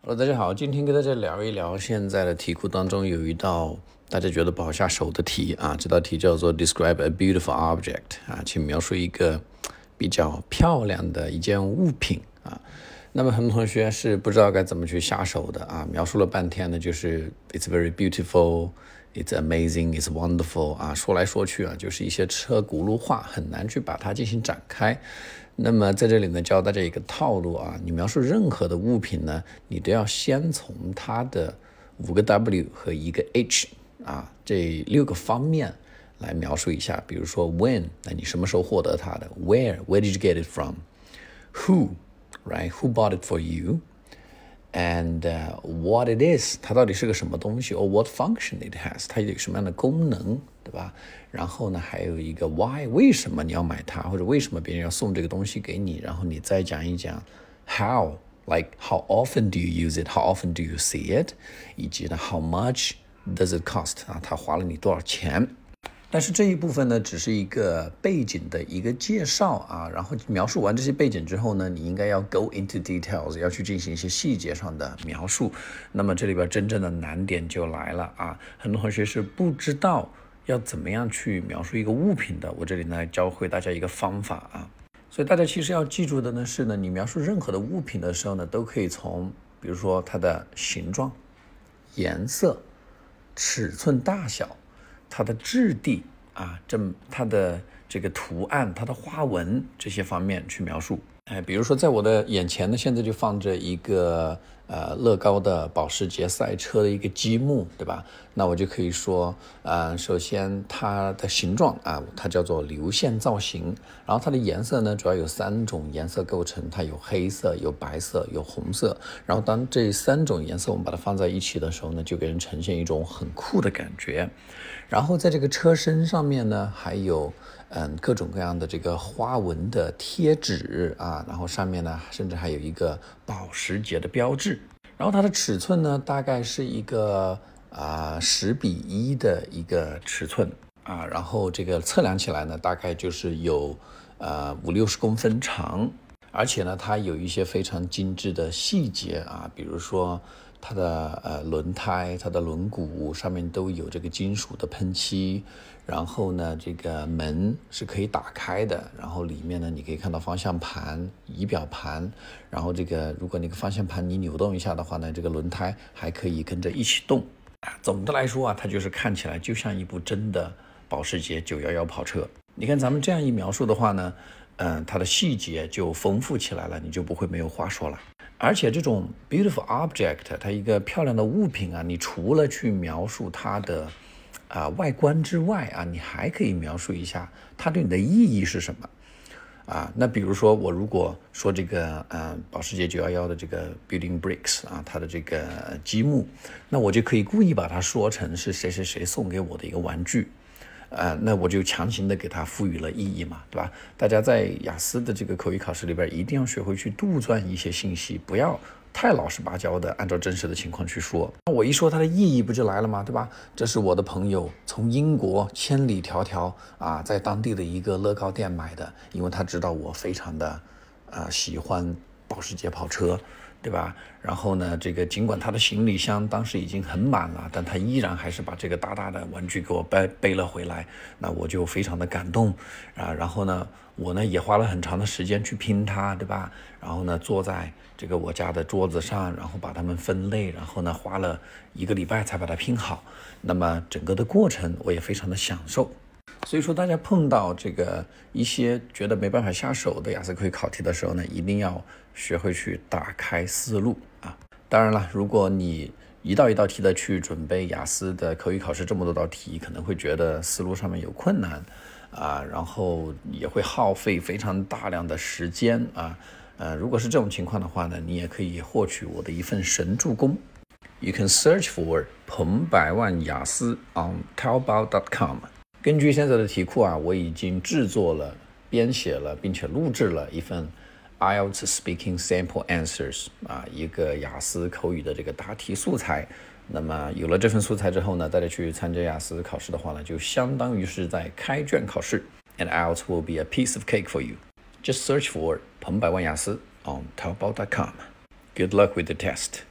Hello，大家好，今天跟大家聊一聊现在的题库当中有一道大家觉得不好下手的题啊，这道题叫做 Describe a beautiful object 啊，请描述一个比较漂亮的一件物品啊。那么很多同学是不知道该怎么去下手的啊，描述了半天呢，就是 It's very beautiful。It's amazing, it's wonderful 啊，说来说去啊，就是一些车轱辘话，很难去把它进行展开。那么在这里呢，教大家一个套路啊，你描述任何的物品呢，你都要先从它的五个 W 和一个 H 啊这六个方面来描述一下。比如说 When，那你什么时候获得它的？Where，Where did you get it from？Who？from？Who，right？Who bought it for you？and uh, what it is，它到底是个什么东西，or what function it has，它有什么样的功能，对吧？然后呢，还有一个 why，为什么你要买它，或者为什么别人要送这个东西给你？然后你再讲一讲 how，like how often do you use it，how often do you see it，以及呢 how much does it cost 啊，它花了你多少钱？ 但是这一部分呢，只是一个背景的一个介绍啊。然后描述完这些背景之后呢，你应该要 go into details，要去进行一些细节上的描述。那么这里边真正的难点就来了啊！很多同学是不知道要怎么样去描述一个物品的。我这里呢教会大家一个方法啊。所以大家其实要记住的呢是呢，你描述任何的物品的时候呢，都可以从比如说它的形状、颜色、尺寸大小。它的质地啊，这它的这个图案、它的花纹这些方面去描述。哎，比如说在我的眼前呢，现在就放着一个。呃，乐高的保时捷赛车的一个积木，对吧？那我就可以说，呃，首先它的形状啊，它叫做流线造型。然后它的颜色呢，主要有三种颜色构成，它有黑色、有白色、有红色。然后当这三种颜色我们把它放在一起的时候呢，就给人呈现一种很酷的感觉。然后在这个车身上面呢，还有嗯各种各样的这个花纹的贴纸啊，然后上面呢，甚至还有一个保时捷的标志。然后它的尺寸呢，大概是一个啊十比一的一个尺寸。啊，然后这个测量起来呢，大概就是有呃五六十公分长，而且呢，它有一些非常精致的细节啊，比如说。它的呃轮胎、它的轮毂上面都有这个金属的喷漆，然后呢，这个门是可以打开的，然后里面呢，你可以看到方向盘、仪表盘，然后这个如果那个方向盘你扭动一下的话呢，这个轮胎还可以跟着一起动。总的来说啊，它就是看起来就像一部真的保时捷911跑车。你看咱们这样一描述的话呢，嗯，它的细节就丰富起来了，你就不会没有话说了。而且这种 beautiful object，它一个漂亮的物品啊，你除了去描述它的啊外观之外啊，你还可以描述一下它对你的意义是什么啊。那比如说我如果说这个呃保时捷911的这个 building bricks 啊，它的这个积木，那我就可以故意把它说成是谁谁谁送给我的一个玩具。呃，那我就强行的给它赋予了意义嘛，对吧？大家在雅思的这个口语考试里边，一定要学会去杜撰一些信息，不要太老实巴交的按照真实的情况去说。那我一说它的意义不就来了吗？对吧？这是我的朋友从英国千里迢迢啊，在当地的一个乐高店买的，因为他知道我非常的呃喜欢保时捷跑车。对吧？然后呢，这个尽管他的行李箱当时已经很满了，但他依然还是把这个大大的玩具给我背背了回来。那我就非常的感动啊。然后呢，我呢也花了很长的时间去拼它，对吧？然后呢，坐在这个我家的桌子上，然后把它们分类，然后呢，花了一个礼拜才把它拼好。那么整个的过程我也非常的享受。所以说，大家碰到这个一些觉得没办法下手的雅思口语考题的时候呢，一定要学会去打开思路啊。当然了，如果你一道一道题的去准备雅思的口语考试，这么多道题，可能会觉得思路上面有困难啊，然后也会耗费非常大量的时间啊。呃，如果是这种情况的话呢，你也可以获取我的一份神助攻。You can search for 彭百万雅思 on Taobao.com。根据现在的题库啊，我已经制作了、编写了，并且录制了一份 IELTS Speaking Sample Answers 啊，一个雅思口语的这个答题素材。那么有了这份素材之后呢，大家去参加雅思考试的话呢，就相当于是在开卷考试。And IELTS will be a piece of cake for you. Just search for 彭百万雅思 on Taobao.com. Good luck with the test.